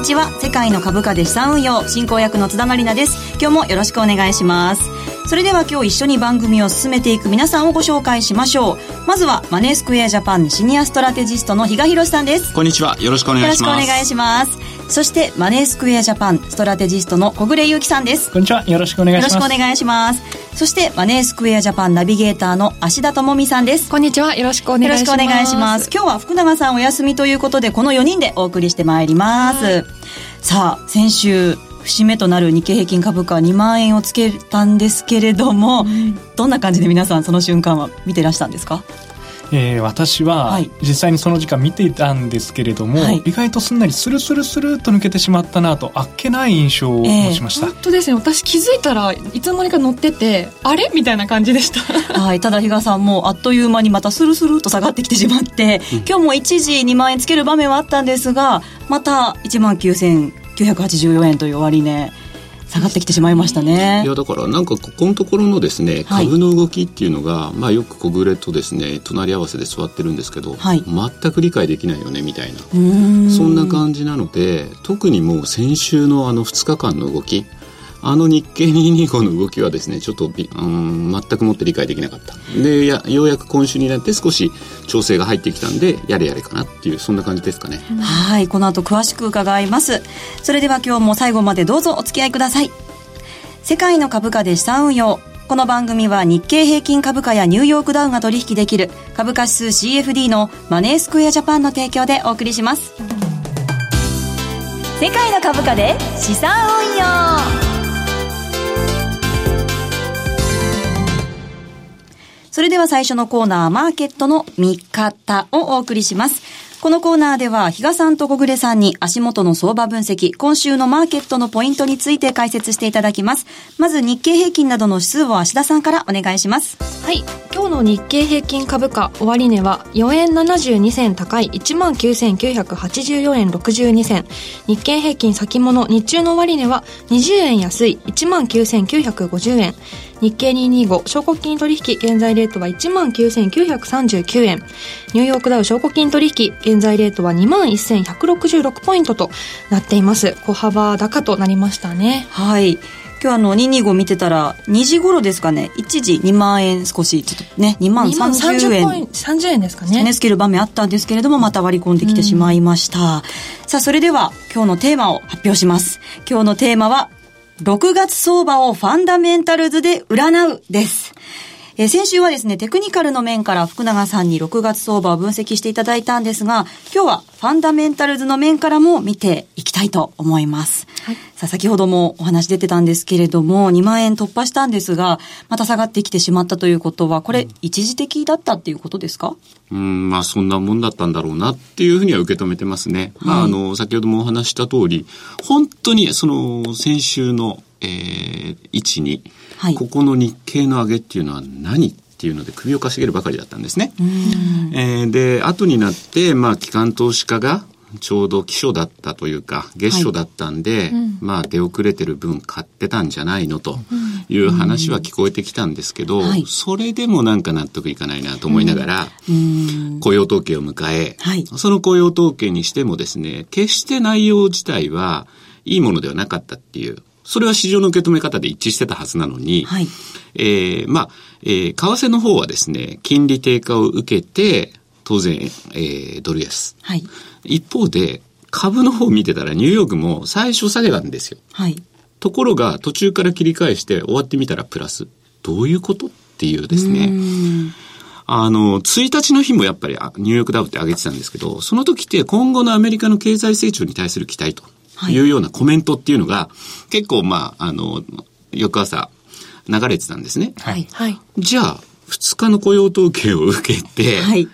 にちは。世界の株価で資産運用進行役の津田まりなです。今日もよろしくお願いします。それでは今日一緒に番組を進めていく皆さんをご紹介しましょう。まずはマネースクエアジャパンシニアストラテジストの比嘉博さんです。こんにちは。よろしくお願いします。よろしくお願いしますそしてマネースクエアジャパンストラテジストの小暮優樹さんです。こんにちは。よろしくお願いします。よろしくお願いします。そしてマネースクエアジャパンナビゲーターの芦田智美さんです。こんにちは。よろしくお願いします。よろしくお願いします。今日は福永さんお休みということでこの4人でお送りしてまいります。さあ先週節目となる日経平均株価2万円をつけたんですけれども、うん、どんな感じで皆さんその瞬間は見てらしたんですか？えー、私は実際にその時間見ていたんですけれども、はい、意外とすんなりスルスルスルと抜けてしまったなとあっけない印象を持ちました、えー、本当ですね。私気づいたらいつの間にか乗っててあれ？みたいな感じでした。はいただ比嘉さんもあっという間にまたスルスルと下がってきてしまって、うん、今日も一時2万円つける場面はあったんですがまた1万9984円という終値下がってきてしまいましたね。いやだからなんかここのところのですね、株の動きっていうのが、まあよく小暮とですね隣り合わせで座ってるんですけど、はい、全く理解できないよねみたいな。そんな感じなので特にもう先週のあの2日間の動きあの日経225の動きはですね、ちょっとうん全くもって理解できなかった。でや、ようやく今週になって少し調整が入ってきたんで、やれやれかなっていう、そんな感じですかね。はい、この後詳しく伺います。それでは今日も最後までどうぞお付き合いください。世界の株価で資産運用。この番組は日経平均株価やニューヨークダウンが取引できる株価指数 CFD のマネースクエアジャパンの提供でお送りします。世界の株価で資産運用それでは最初のコーナー、マーケットの見方をお送りします。このコーナーでは、比嘉さんと小暮さんに足元の相場分析、今週のマーケットのポイントについて解説していただきます。まず日経平均などの指数を芦田さんからお願いします。はい。今日の日経平均株価終値は4円72銭高い19,984円62銭。日経平均先物日中の終値は20円安い19,950円。日経225証拠金取引現在レートは19,939円。ニューヨークダウ証拠金取引現在レートは21,166ポイントとなっています。小幅高となりましたね。はい。今日あの225見てたら2時頃ですかね一時2万円少しちょっとね2万30円30円ですかね値付ける場面あったんですけれどもまた割り込んできてしまいました、うん、さあそれでは今日のテーマを発表します今日のテーマは6月相場をファンダメンタルズで占うです。えー、先週はですね、テクニカルの面から福永さんに6月相場を分析していただいたんですが、今日はファンダメンタルズの面からも見ていきたいと思います。はい、さあ、先ほどもお話出てたんですけれども、2万円突破したんですが、また下がってきてしまったということは、これ、一時的だったっていうことですか？うん、まあ、そんなもんだったんだろうなっていうふうには受け止めてますね。はい、まあ、あの、先ほどもお話した通り、本当に、その、先週のえー、位置に、はい、ここの日経の上げっていうのは何っていうので首をかしげるばかりだったんですね。えー、で、後になって、まあ、機関投資家が、ちょうど基礎だったというか、月初だったんで、はい。うん、まあ出遅れてる分買ってたんじゃないのという話は聞こえてきたんですけど、うん、それでもなんか納得いかないなと思いながら、うん、雇用統計を迎え、はい、その雇用統計にしてもですね、決して内容自体はいいものではなかったっていう、それは市場の受け止め方で一致してたはずなのに、はい、えー、まあ、えー、為替の方はですね、金利低下を受けて、当然、えー、ドル安。はい、一方で、株の方を見てたらニューヨークも最初下げたんですよ。はい、ところが途中から切り返して終わってみたらプラス。どういうこと？っていうですね。あの、1日の日もやっぱりニューヨークダウって上げてたんですけど、その時って今後のアメリカの経済成長に対する期待と。いうようなコメントっていうのが、結構まあ、あの、翌朝流れてたんですね。はい。はい。じゃあ、2日の雇用統計を受けて、はい。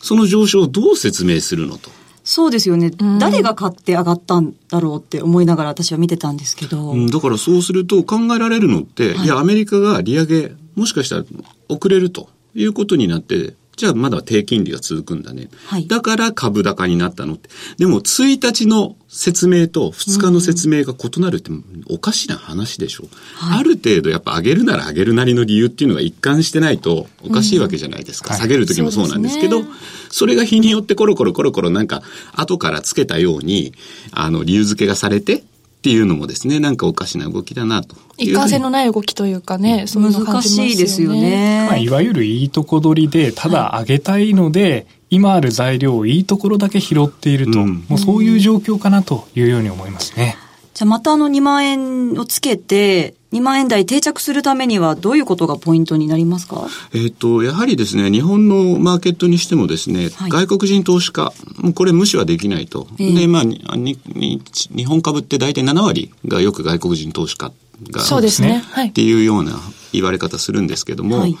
その上昇をどう説明するのと？そうですよね。誰が買って上がったんだろうって思いながら私は見てたんですけど。うん、だからそうすると考えられるのって、はい、いや、アメリカが利上げ、もしかしたら遅れるということになって、じゃあまだ低金利が続くんだね。はい、だから株高になったのって。でも1日の説明と2日の説明が異なるっておかしな話でしょ。はい、ある程度やっぱ上げるなら上げるなりの理由っていうのが一貫してないとおかしいわけじゃないですか。うん、下げる時もそうなんですけど、そ、ね、それが日によってコロコロコロコロなんか後からつけたように、あの理由付けがされて、っていうのもですね、なんかおかしな動きだなと。一貫性のない動きというかね、そういうの感じますよね。難しいですよね。まあ、いわゆるいいとこ取りで、ただ上げたいので、はい、今ある材料をいいところだけ拾っていると、うん、もうそういう状況かなというように思いますね。じゃあまたあの2万円をつけて、2万円台定着するためにはどういうことがポイントになりますか？えっ、と、やはりですね、日本のマーケットにしてもですね、はい、外国人投資家、これ無視はできないと。えー、で、まあにに、日本株って大体7割がよく外国人投資家が、そうですね。はい、っていうような言われ方するんですけども、はい、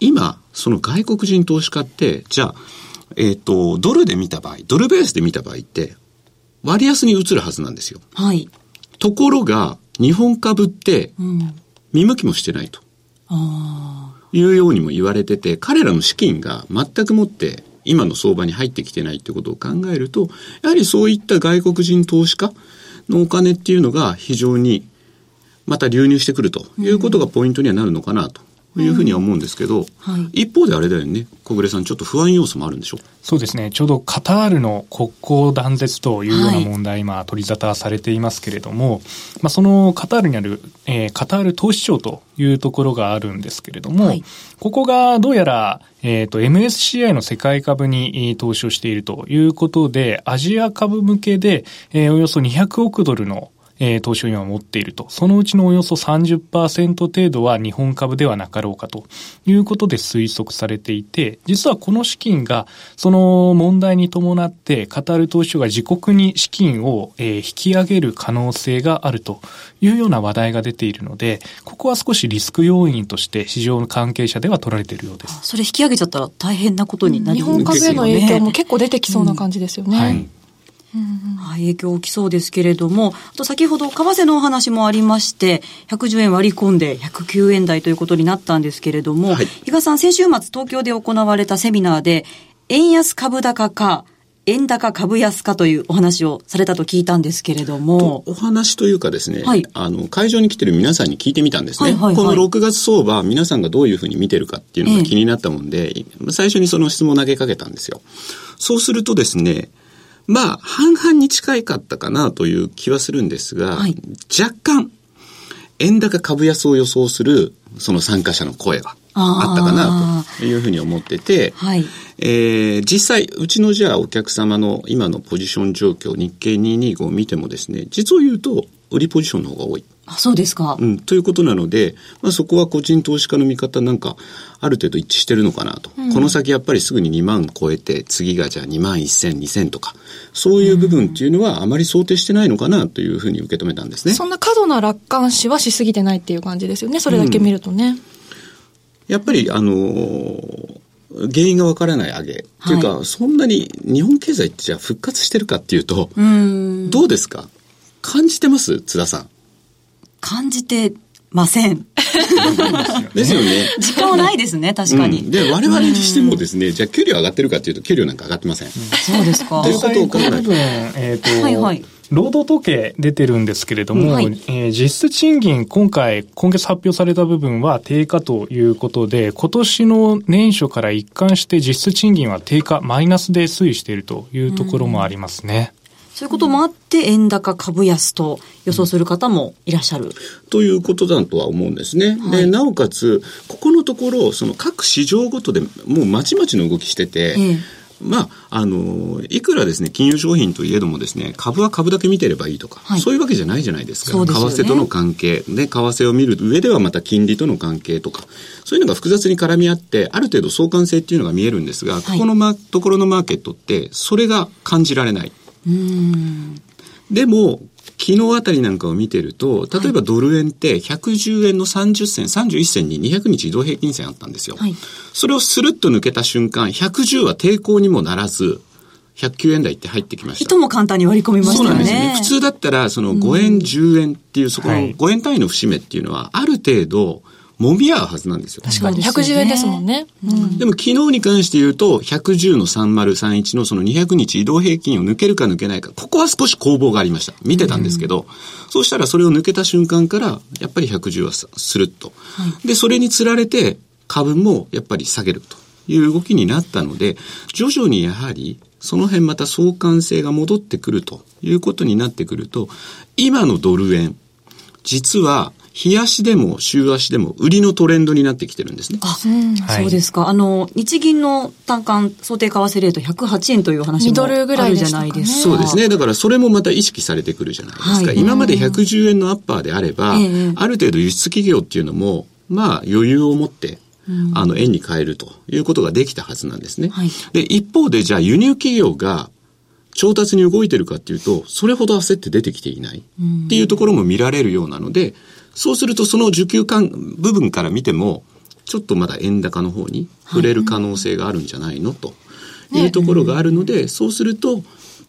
今、その外国人投資家って、じゃあ、えっ、ー、と、ドルで見た場合、ドルベースで見た場合って、割安に移るはずなんですよ。はい。ところが、日本株って見向きもしてないと。いうようにも言われてて、彼らの資金が全くもって今の相場に入ってきてないってことを考えると、やはりそういった外国人投資家のお金っていうのが非常にまた流入してくるということがポイントにはなるのかなというふうには思うんですけど、うん。はい、一方であれだよね、小暮さん、ちょっと不安要素もあるんでしょ？そうですね、ちょうどカタールの国交断絶というような問題、今、取り沙汰されていますけれども、まあ、そのカタールにある、えー、カタール投資庁というところがあるんですけれども、はい、ここがどうやら、えっ、ー、と、MSCI の世界株に投資をしているということで、アジア株向けで、えー、およそ200億ドルのえー、投資を今持っていると。そのうちのおよそ30%程度は日本株ではなかろうかということで推測されていて、実はこの資金がその問題に伴ってカタール投資所が自国に資金を、えー、引き上げる可能性があるというような話題が出ているので、ここは少しリスク要因として市場の関係者では取られているようです。それ引き上げちゃったら大変なことになりますよね。日本株への影響も結構出てきそうな感じですよね。うんはいはい、影響起きそうですけれども、あと先ほど為替のお話もありまして、110円割り込んで109円台ということになったんですけれども、はい、比嘉さん、先週末東京で行われたセミナーで、円安株高か、円高株安かというお話をされたと聞いたんですけれども。お話というかですね、はい、あの、会場に来てる皆さんに聞いてみたんですね。はいはいはい、この6月相場、皆さんがどういうふうに見てるかっていうのが気になったもんで、ええ、最初にその質問を投げかけたんですよ。そうするとですね、まあ、半々に近いかったかなという気はするんですが、はい、若干、円高株安を予想する、その参加者の声があったかなというふうに思ってて、はい、えー、実際、うちのじゃあお客様の今のポジション状況、日経225を見てもですね、実を言うと、売りポジションの方が多い。あ、そうですか。うん、ということなので、まあ、そこは個人投資家の見方なんか、ある程度一致してるのかなと。うん、この先やっぱりすぐに2万超えて、次がじゃあ2万1000、2000とか、そういう部分っていうのはあまり想定してないのかなというふうに受け止めたんですね。そんな過度な楽観視はしすぎてないっていう感じですよね。それだけ見るとね。うん、やっぱり、あのー原因がわからない上げ。っていうか、そんなに日本経済ってじゃあ復活してるかっていうと、うどうですか？感じてます？津田さん。感じてません。ですよね。時間はないですね、確かに。うん、で、我々にしてもですね、じゃあ給料上がってるかというと、給料なんか上がってません。そうですか。ということを考えて。えっ、ー、と、はいはい。労働統計出てるんですけれども、はい、えー、実質賃金、今回、今月発表された部分は低下ということで、今年の年初から一貫して実質賃金は低下、マイナスで推移しているというところもありますね。うんそういうこともあって、円高株安と予想する方もいらっしゃる。ということだとは思うんですね。はい、で、なおかつ、ここのところ、その各市場ごとでもうまちまちの動きしてて、ええまあ、あの、いくらですね、金融商品といえどもですね、株は株だけ見てればいいとか、はい、そういうわけじゃないじゃないですか。すね、為替との関係、で、為替を見る上ではまた金利との関係とか、そういうのが複雑に絡み合って、ある程度相関性っていうのが見えるんですが、はい、ここの、ま、ところのマーケットって、それが感じられない。でも、昨日あたりなんかを見てると、例えばドル円って110円の30銭、31銭に200日移動平均線あったんですよ。はい、それをスルッと抜けた瞬間、110は抵抗にもならず、109円台って入ってきました。人も簡単に割り込みましたね。そうなんですね。普通だったら、その5円、10円っていう、そこの5円単位の節目っていうのは、ある程度、揉み合うはずなんですよ。確かに。110円ですもんね。うん、でも昨日に関して言うと、110の3031のその200日移動平均を抜けるか抜けないか、ここは少し攻防がありました。見てたんですけど、うん、そうしたらそれを抜けた瞬間から、やっぱり110はすると。はい、で、それにつられて、株もやっぱり下げるという動きになったので、徐々にやはり、その辺また相関性が戻ってくるということになってくると、今のドル円、実は日足でも週足でも売りのトレンドになってきてるんですね。あ、うん、そうですか。あの、日銀の単管想定為替レート108円という話もあるじゃないですか。そうですね。だからそれもまた意識されてくるじゃないですか。はい、今まで110円のアッパーであれば、えある程度輸出企業っていうのも、まあ余裕を持ってあの、円に変えるということができたはずなんですね。はい、で、一方で、じゃあ輸入企業が調達に動いてるかっていうと、それほど焦って出てきていないっていうところも見られるようなので、そうするとその需給感部分から見ても、ちょっとまだ円高の方に触れる可能性があるんじゃないの、というところがあるので、そうすると、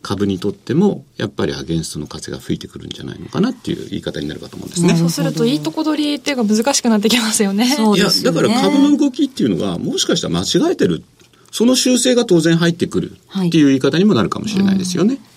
株にとってもやっぱりアゲンストの風が吹いてくるんじゃないのかなっていう言い方になるかと思うんですね。そうするといいとこ取りっていうか難しくなってきますよね。いやだから株の動きっていうのがもしかしたら間違えてるその修正が当然入ってくるっていう言い方にもなるかもしれないですよね。はい、うん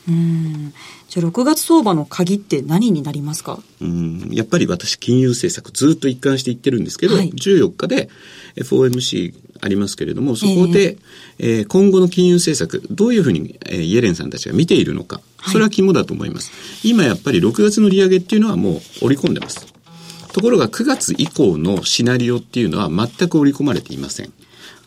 じゃあ6月相場の鍵って何になりますか？うん。やっぱり私金融政策ずっと一貫して言ってるんですけど、はい、14日で FOMC ありますけれども、そこで、えー、えー、今後の金融政策、どういうふうに、えー、イエレンさんたちが見ているのか、それは肝だと思います。はい、今やっぱり6月の利上げっていうのはもう織り込んでます。ところが9月以降のシナリオっていうのは全く織り込まれていません。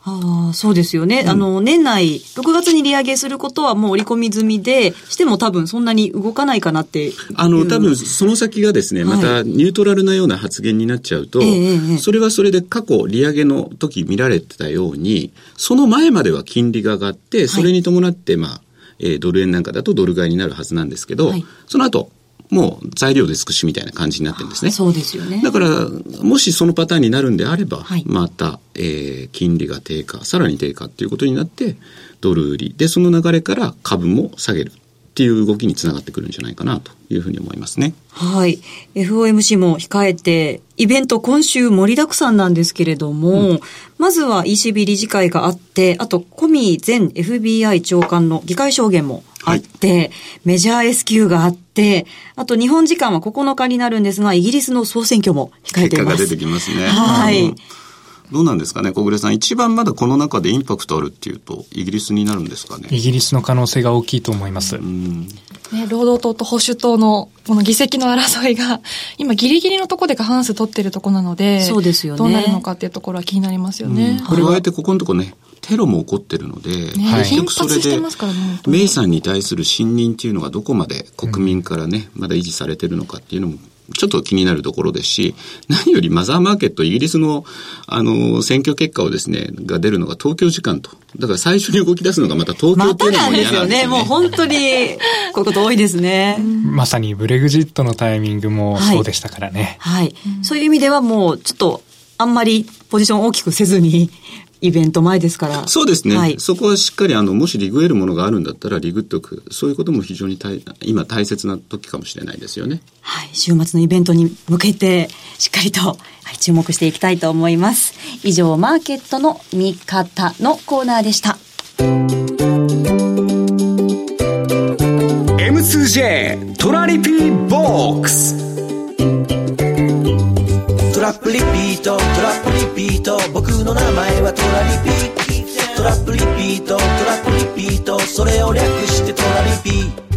ああ、そうですよね。うん、あの、年内、6月に利上げすることはもう織り込み済みで、しても多分そんなに動かないかなって。あの、多分その先がですね、またニュートラルなような発言になっちゃうと、はい、それはそれで過去利上げの時見られてたように、その前までは金利が上がって、それに伴って、まあ、えー、ドル円なんかだとドル買いになるはずなんですけど、はい、その後、もう材料で尽くしみたいな感じになってるんですね。そうですよね。だから、もしそのパターンになるんであれば、はい、また、えー、金利が低下、さらに低下っていうことになって、ドル売り。で、その流れから株も下げる。っていう動きにつながってくるんじゃないかなというふうに思いますね。はい。FOMC も控えて、イベント今週盛りだくさんなんですけれども、うん、まずは ECB 理事会があって、あと、コミ前 FBI 長官の議会証言もあって、はい、メジャー S q があって、あと日本時間は9日になるんですが、イギリスの総選挙も控えています。結果が出てきますね。はい。どうなんですかね、小暮さん。一番まだこの中でインパクトあるっていうと、イギリスになるんですかね。イギリスの可能性が大きいと思います。ね、労働党と保守党のこの議席の争いが、今ギリギリのところで過半数取ってるとこなので、そうですよね。どうなるのかっていうところは気になりますよね。うん、これはあえてここのとこね、テロも起こってるので、ね、結局それで、メイさんに対する信任っていうのがどこまで国民からね、まだ維持されてるのかっていうのもちょっと気になるところですし、何よりマザーマーケット、イギリスの、あの、選挙結果をですね、が出るのが東京時間と。だから最初に動き出すのがまた東京っていうのも嫌なんですよね。ま、よね。もう本当に、こういうこと多いですね。まさにブレグジットのタイミングもそうでしたからね。はい。はい、そういう意味ではもう、ちょっと、あんまりポジション大きくせずに、イベント前ですから。そうですね。はい、そこはしっかり、あの、もし利食えるものがあるんだったら、利食っておく。そういうことも非常に大今大切な時かもしれないですよね。はい。週末のイベントに向けて、しっかりと、はい、注目していきたいと思います。以上、マーケットの見方のコーナーでした。M2J トラリピボックストラップリピートトラップリピート僕の名前はトラリピトラップリピート。トラップリピートそれを略してトラリピ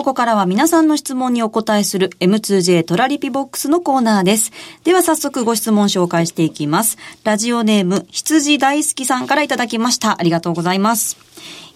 ここからは皆さんの質問にお答えする M2J トラリピボックスのコーナーです。では早速ご質問紹介していきます。ラジオネーム、羊大好きさんからいただきました。ありがとうございます。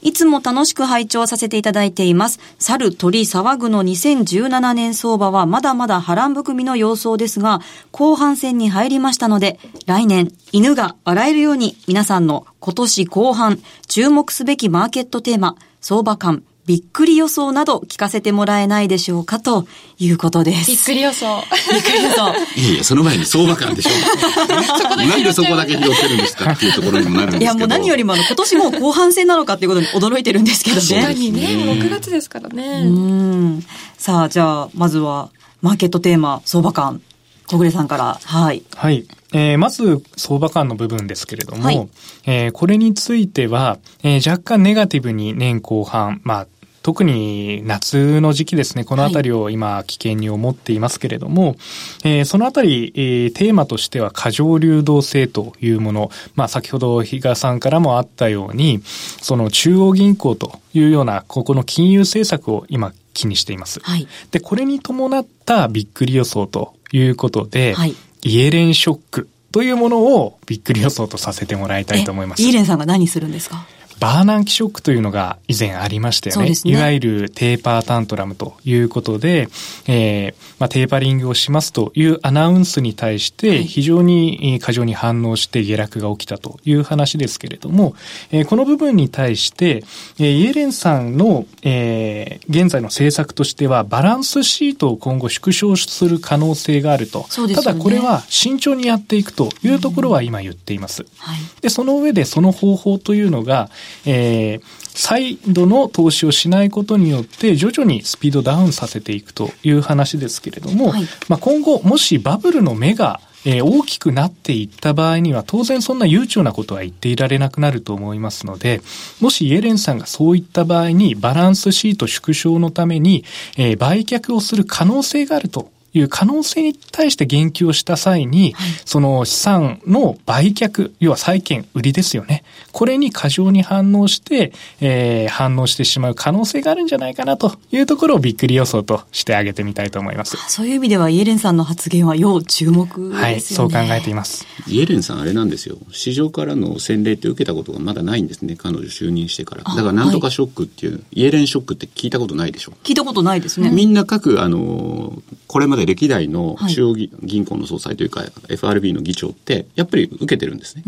いつも楽しく拝聴させていただいています。申酉騒ぐの2017年相場はまだまだ波乱含みの様相ですが、後半戦に入りましたので、来年、犬が笑えるように皆さんの今年後半、注目すべきマーケットテーマ、相場感、びっくり予想など聞かせてもらえないでしょうかということです。びっくり予想。びっくり予想。いやいや、その前に相場感でしょう。なんでそこだけ拾ってるんですかっていうところにもなるんですけど。いや、もう何よりもあの、今年も後半戦なのかっていうことに驚いてるんですけどね。確かにね、6月ですからね。うん。さあ、じゃあ、まずは、マーケットテーマ、相場感。小暮さんから。はい。はい。えー、まず、相場感の部分ですけれども、はい、えー、これについては、えー、若干ネガティブに年後半、まあ、特に夏の時期ですね、このあたりを今危険に思っていますけれども、はい、えー、そのあたり、えー、テーマとしては過剰流動性というもの、まあ先ほど比嘉さんからもあったように、その中央銀行というような、ここの金融政策を今気にしています。はい、で、これに伴ったびっくり予想ということで、はい、イエレンショックというものをびっくり予想とさせてもらいたいと思います。イエレンさんが何するんですか？バーナンキショックというのが以前ありましたよね。ねいわゆるテーパータントラムということで、えー、まあ、テーパリングをしますというアナウンスに対して非常に過剰に反応して下落が起きたという話ですけれども、えー、この部分に対して、えー、イエレンさんの、えー、現在の政策としてはバランスシートを今後縮小する可能性があると。ね、ただこれは慎重にやっていくというところは今言っています。うんはい、で、その上でその方法というのが、えー、再度の投資をしないことによって徐々にスピードダウンさせていくという話ですけれども、はい、まあ、今後もしバブルの目がえー、大きくなっていった場合には当然そんな悠長なことは言っていられなくなると思いますので、もしイエレンさんがそういった場合にバランスシート縮小のために、えー、売却をする可能性があるという可能性に対して言及をした際に、はい、その資産の売却、要は債券売りですよね。これに過剰に反応して、えー、反応してしまう可能性があるんじゃないかなというところをびっくり予想としてあげてみたいと思います。そういう意味ではイエレンさんの発言は要注目ですよね。はい、そう考えています。イエレンさんあれなんですよ。市場からの洗礼って受けたことがまだないんですね。彼女就任してから。だからなんとかショックっていう、はい、イエレンショックって聞いたことないでしょ。聞いたことないですね。みんな各、あの、これまで歴代の中央銀行の総裁というか、はい、FRB の議長ってやっぱり受けてるんですね。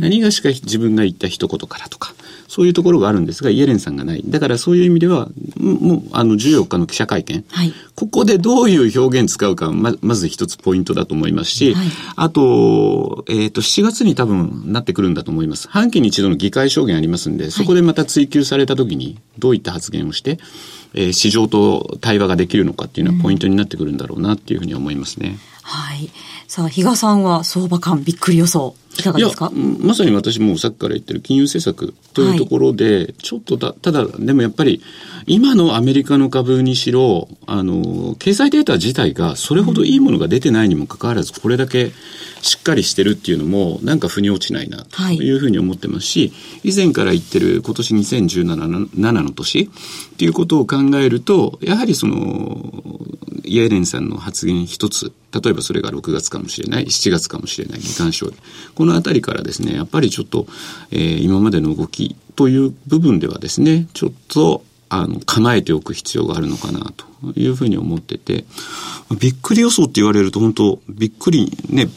何がしか自分が言った一言からとか、そういうところがあるんですが、イエレンさんがない。だからそういう意味では、もう、あの、14日の記者会見、はい、ここでどういう表現使うかま、まず一つポイントだと思いますし、はい、あと、えっ、ー、と、7月に多分なってくるんだと思います。半期に一度の議会証言ありますんで、そこでまた追及されたときに、どういった発言をして、えー、市場と対話ができるのかっていうのはポイントになってくるんだろうなっていうふうに思いますね。うん、はい。さあ、比嘉さんは相場感びっくり予想。いかがですか？まさに私もさっきから言ってる金融政策というところで、はい、ちょっとだ、ただ、でもやっぱり、今のアメリカの株にしろ、あの、経済データ自体がそれほどいいものが出てないにもかかわらず、これだけしっかりしてるっていうのも、なんか腑に落ちないな、というふうに思ってますし、はい、以前から言ってる今年2017の年っていうことを考えると、やはりその、イエレンさんの発言一つ、例えばそれが6月かもしれない、7月かもしれない、時間勝利。このあたりからですね、やっぱりちょっと、えー、今までの動きという部分ではですね、ちょっと、あの、構えておく必要があるのかなというふうに思ってて、びっくり予想って言われると本当びっくりね、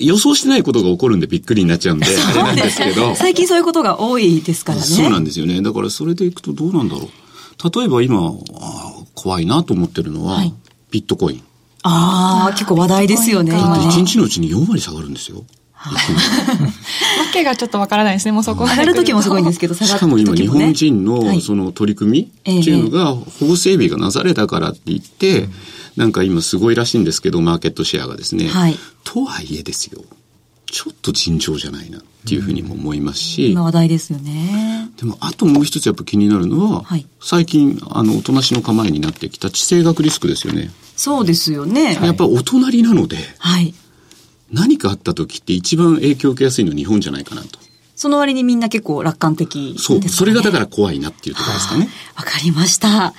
予想してないことが起こるんでびっくりになっちゃうんで、あれなんですけど。最近そういうことが多いですからね。そうなんですよね。だからそれでいくとどうなんだろう。例えば今、怖いなと思ってるのは、はい、ビットコイン。ああ、結構話題ですよね。だって1日のうちに4割下がるんですよ。わけがちょっとわからないですね、もうそこ上がる時もすごいんですけど、下がる時も、ね、しかも今日本人のその取り組みっていうのが、法整備がなされたからって言って、なんか今すごいらしいんですけど、マーケットシェアがですね。はい、とはいえですよ。ちょっと尋常じゃないなっていうふうにも思いますし。今話題ですよね。でも、あともう一つやっぱ気になるのは、はい、最近、あの、おとなしの構えになってきた地政学リスクですよね。そうですよね。やっぱお隣なので、はい。何かあった時って一番影響を受けやすいのは日本じゃないかなと。その割にみんな結構楽観的、ね、そう。それがだから怖いなっていうところですかね。わかりました。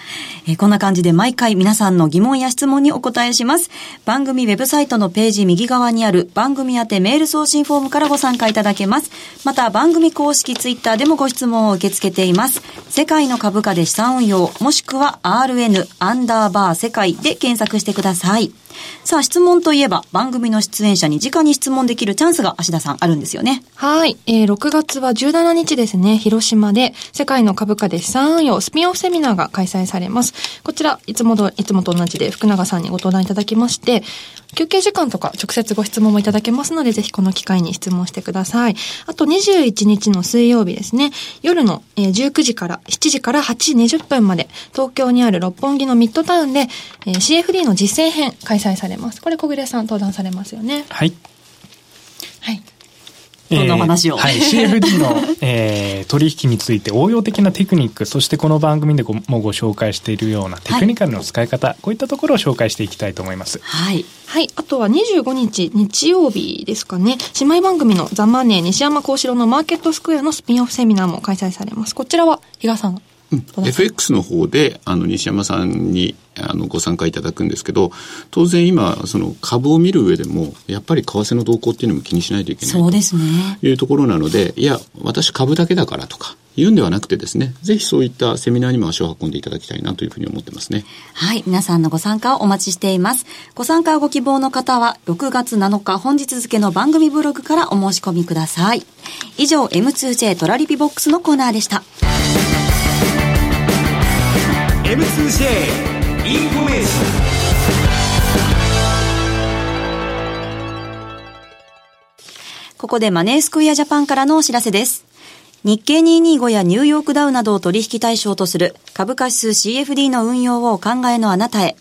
えー、こんな感じで毎回皆さんの疑問や質問にお答えします。番組ウェブサイトのページ右側にある番組宛てメール送信フォームからご参加いただけます。また番組公式ツイッターでもご質問を受け付けています。世界の株価で資産運用、もしくは RN アンダーバー世界で検索してください。さあ、質問といえば、番組の出演者に直に質問できるチャンスが、芦田さん、あるんですよね。はい。えー、6月は17日ですね、広島で、世界の株価で資産運用スピンオフセミナーが開催されます。こちら、いつもと、いつもと同じで、福永さんにご登壇いただきまして、休憩時間とか直接ご質問もいただけますので、ぜひこの機会に質問してください。あと21日の水曜日ですね、夜の19時から7時から8時20分まで、東京にある六本木のミッドタウンで、CFD の実践編開催されます。これ小暮さん登壇されますよね。はい。そんな話を。はい。CFD の、えー、取引について応用的なテクニック、そしてこの番組でごもご紹介しているようなテクニカルの使い方、はい、こういったところを紹介していきたいと思います。はい。はい。あとは25日、日曜日ですかね。姉妹番組のザ・マネー西山幸四郎のマーケットスクエアのスピンオフセミナーも開催されます。こちらは、比嘉さん。うん、FX の方で、あの、西山さんに、あの、ご参加いただくんですけど、当然今、その株を見る上でも、やっぱり為替の動向っていうのも気にしないといけない。そうですね。いうところなので、いや、私株だけだからとか、言うんではなくてですね、ぜひそういったセミナーにも足を運んでいただきたいなというふうに思ってますね。はい。皆さんのご参加をお待ちしています。ご参加ご希望の方は、6月7日本日付の番組ブログからお申し込みください。以上、M2J トラリピボックスのコーナーでした。M2J インフォメーションここでマネースクエアジャパンからのお知らせです。日経225やニューヨークダウなどを取引対象とする株価指数 CFD の運用をお考えのあなたへ。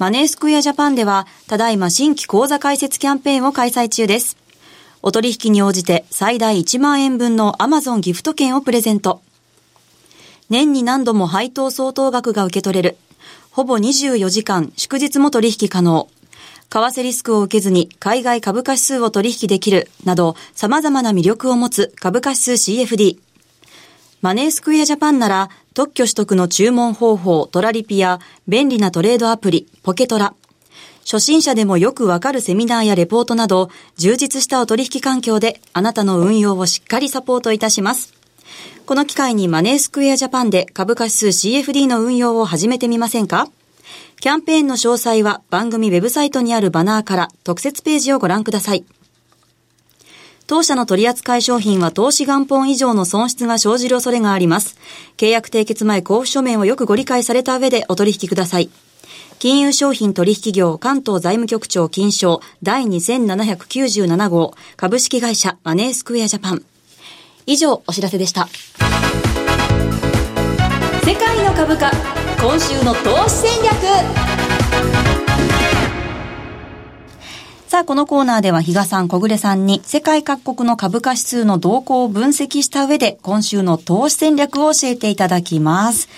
マネースクエアジャパンでは、ただいま新規講座開設キャンペーンを開催中です。お取引に応じて最大1万円分の Amazon ギフト券をプレゼント。年に何度も配当相当額が受け取れる。ほぼ24時間、祝日も取引可能。為替リスクを受けずに海外株価指数を取引できるなど様々な魅力を持つ株価指数 CFD。マネースクエアジャパンなら特許取得の注文方法トラリピや便利なトレードアプリポケトラ。初心者でもよくわかるセミナーやレポートなど充実したお取引環境であなたの運用をしっかりサポートいたします。この機会にマネースクエアジャパンで株価指数 CFD の運用を始めてみませんか？キャンペーンの詳細は番組ウェブサイトにあるバナーから特設ページをご覧ください。当社の取扱い商品は投資元本以上の損失が生じる恐れがあります。契約締結前交付書面をよくご理解された上でお取引ください。金融商品取引業関東財務局長金賞第2797号株式会社マネースクエアジャパン。以上お知らせでした世界の株価今週の投資戦略さあ、このコーナーでは比嘉さん、小暮さんに世界各国の株価指数の動向を分析した上で今週の投資戦略を教えていただきます。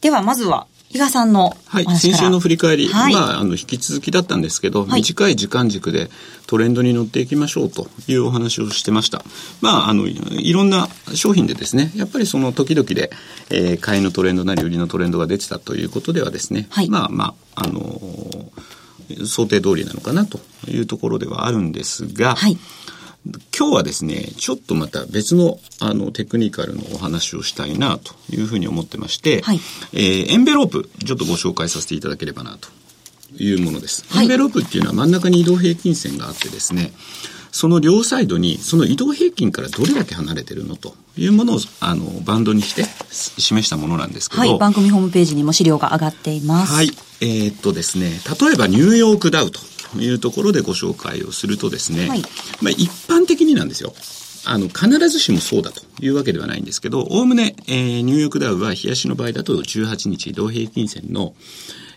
では、まずは比嘉さんのはい、先週の振り返り、はい、まあ、あの、引き続きだったんですけど、はい、短い時間軸でトレンドに乗っていきましょうというお話をしてました。まあ、あの、いろんな商品でですね、やっぱりその時々で、えー、買いのトレンドなり売りのトレンドが出てたということではですね、はい、まあまあ、あのー、想定通りなのかなというところではあるんですが、はい今日はですね、ちょっとまた別のあのテクニカルのお話をしたいなというふうに思ってまして、はい、えー、エンベロープ、ちょっとご紹介させていただければなというものです。はい、エンベロープっていうのは真ん中に移動平均線があってですね、その両サイドにその移動平均からどれだけ離れてるのというものをあのバンドにして示したものなんですけど、はい、番組ホームページにも資料が上がっています。はい。えー、っとですね、例えばニューヨークダウとというところでご紹介をするとですね、はい、まあ一般的になんですよ。あの、必ずしもそうだというわけではないんですけど、おおむね、えー、ニューヨークダウは冷やしの場合だと18日移動平均線の、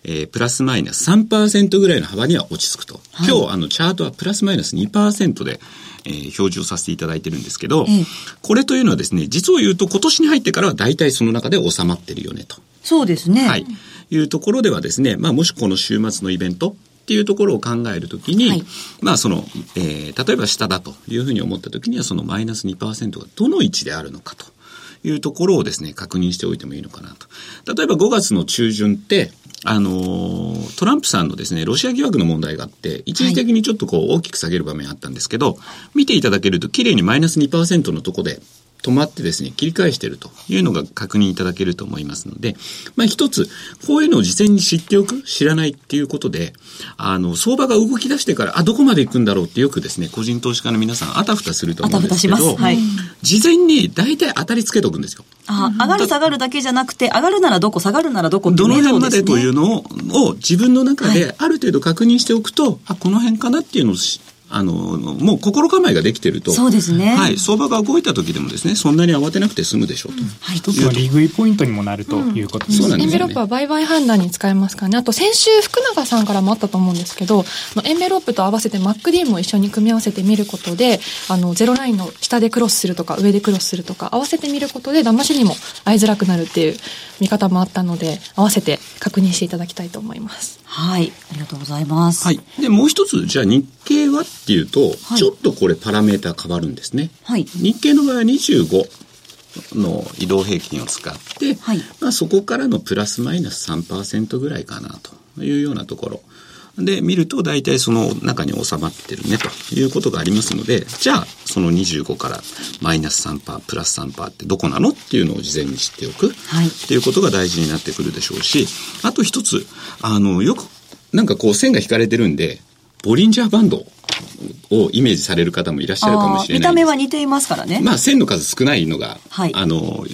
えー、プラスマイナス3%ぐらいの幅には落ち着くと。はい、今日、あの、チャートはプラスマイナス2%で、えー、表示をさせていただいてるんですけど、えこれというのはですね、実を言うと今年に入ってからは大体その中で収まってるよねと。そうですね。はい。いうところではですね、まあもしこの週末のイベント、っていうところを考えるときに、はい、まあその、えー、例えば下だというふうに思ったときにはそのマイナス2%がどの位置であるのかというところをですね、確認しておいてもいいのかなと。例えば5月の中旬って、あのー、トランプさんのですね、ロシア疑惑の問題があって、一時的にちょっとこう大きく下げる場面あったんですけど、はい、見ていただけると綺麗にマイナス2%のとこで、止まってですね、切り返しているというのが確認いただけると思いますので、まあ一つ、こういうのを事前に知っておく、知らないっていうことで、あの、相場が動き出してから、あ、どこまで行くんだろうってよくですね、個人投資家の皆さん、あたふたすると思うんですけど、はい、事前に大体当たりつけとくんですよ。あ上がる下がるだけじゃなくて、上がるならどこ、下がるならどこどの辺までというのをを自分の中である程度確認しておくと、はい、あ、この辺かなっていうのをあの、もう心構えができてると。そうですね。はい。相場が動いた時でもですね、そんなに慌てなくて済むでしょうと。うん、はい。一つの利食いポイントにもなるということですね。うん、エンベロップは売買判断に使えますからね。あと先週福永さんからもあったと思うんですけど、エンベロップと合わせて MacD も一緒に組み合わせてみることで、あの、ゼロラインの下でクロスするとか、上でクロスするとか、合わせてみることで、騙しにも合いづらくなるっていう見方もあったので、合わせて確認していただきたいと思います。はい。ありがとうございます。はい。で、もう一つ、じゃあ日経はっていうと、はい、ちょっとこれパラメータ変わるんですね。はい。日経の場合は25の移動平均を使って、はい、まあそこからのプラスマイナス3%ぐらいかなというようなところ。で、見ると大体その中に収まってるねということがありますので、じゃあその25からマイナス3%、プラス3%ってどこなのっていうのを事前に知っておく、はい、っていうことが大事になってくるでしょうし、あと一つ、あの、よくなんかこう線が引かれてるんで、ボリンジャーバンドをイメージされる方もいらっしゃるかもしれない見た目は似ていますからね。まあ線の数少ないのが、はい、あの、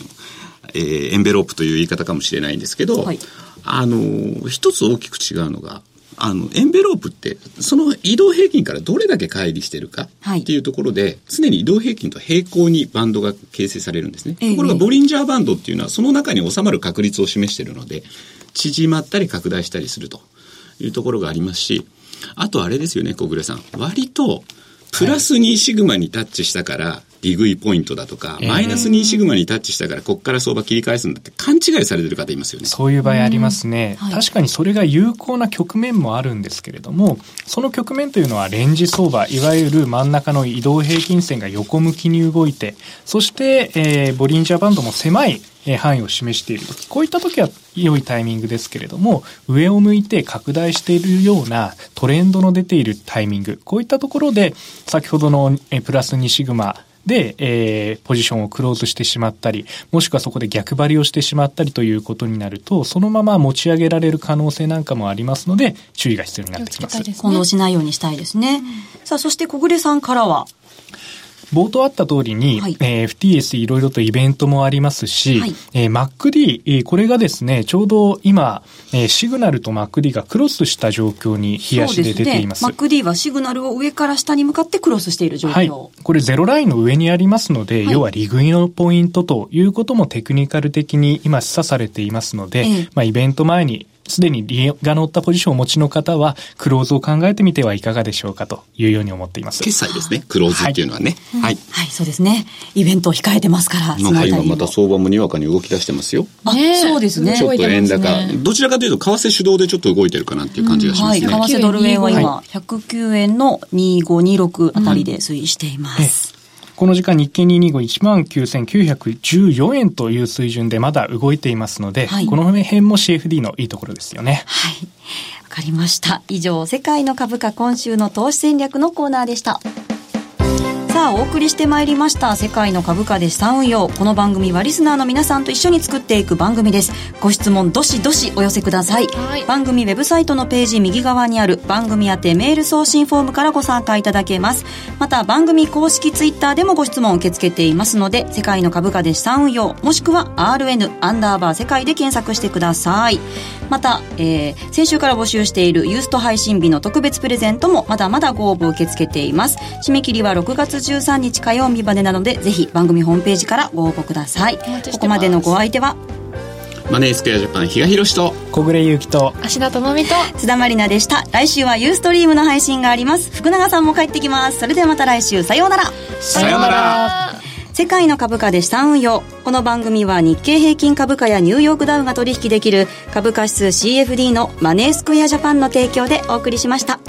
えー、エンベロープという言い方かもしれないんですけど、はい、あの、一つ大きく違うのが、あの、エンベロープって、その移動平均からどれだけ乖離してるかっていうところで、はい、常に移動平均と平行にバンドが形成されるんですね。ところが、ボリンジャーバンドっていうのは、その中に収まる確率を示しているので、縮まったり拡大したりするというところがありますし、あとあれですよね、小暮さん。割と、プラス2シグマにタッチしたから、利食いポイントだとか、マイナス2シグマにタッチしたから、ここから相場切り返すんだって勘違いされてる方いますよね。そういう場合ありますね。はい、確かにそれが有効な局面もあるんですけれども、その局面というのはレンジ相場、いわゆる真ん中の移動平均線が横向きに動いて、そして、えー、ボリンジャーバンドも狭い範囲を示している時こういった時は良いタイミングですけれども上を向いて拡大しているようなトレンドの出ているタイミングこういったところで先ほどのプラス2シグマで、えー、ポジションをクローズしてしまったり、もしくはそこで逆張りをしてしまったりということになると、そのまま持ち上げられる可能性なんかもありますので、注意が必要になってきます。混同しないようにしたいですね。うん、さあ、そして小暮さんからは、冒頭あった通りに、はい、えー、FTS いろいろとイベントもありますし、はい、えー、MacD、えー、これがですね、ちょうど今、えー、シグナルと MacD がクロスした状況に冷やしで出ています。すね、MacD はシグナルを上から下に向かってクロスしている状況。はい、これゼロラインの上にありますので、はい、要は利食いのポイントということもテクニカル的に今示唆されていますので、ええ、まあイベント前にすでに利が乗ったポジションをお持ちの方は、クローズを考えてみてはいかがでしょうかというように思っています。決済ですね、クローズっていうのはね。はい。はい、そうですね。イベントを控えてますから。なんか今また相場もにわかに動き出してますよ。あ、そうですね。ちょっと円高、どちらかというと、為替主導でちょっと動いてるかなっていう感じがしますね。はい、為替ドル円は今、109円の2526あたりで推移しています。この時間日経225 19,914円という水準でまだ動いていますので、はい、この辺も CFD のいいところですよね。はい。わかりました。以上、世界の株価今週の投資戦略のコーナーでした。さあお送りしてまいりました世界の株価で資産運用この番組はリスナーの皆さんと一緒に作っていく番組です。ご質問どしどしお寄せください、はい、番組ウェブサイトのページ右側にある番組宛てメール送信フォームからご参加いただけます。また番組公式ツイッターでもご質問を受け付けていますので世界の株価で資産運用もしくは RN アンダーバー世界で検索してくださいまた、えー、先週から募集しているユースト配信日の特別プレゼントもまだまだご応募受け付けています。締め切りは6月13日火曜日までなのでぜひ番組ホームページからご応募ください。ここまでのご相手は？マネースクエアジャパン比嘉宏と小暮ゆきと芦田智美と津田まりなでした。来週はユーストリームの配信があります。福永さんも帰ってきます。それではまた来週。さようなら。さようなら世界の株価で資産運用この番組は日経平均株価やニューヨークダウが取引できる株価指数 CFD のマネースクエアジャパンの提供でお送りしました。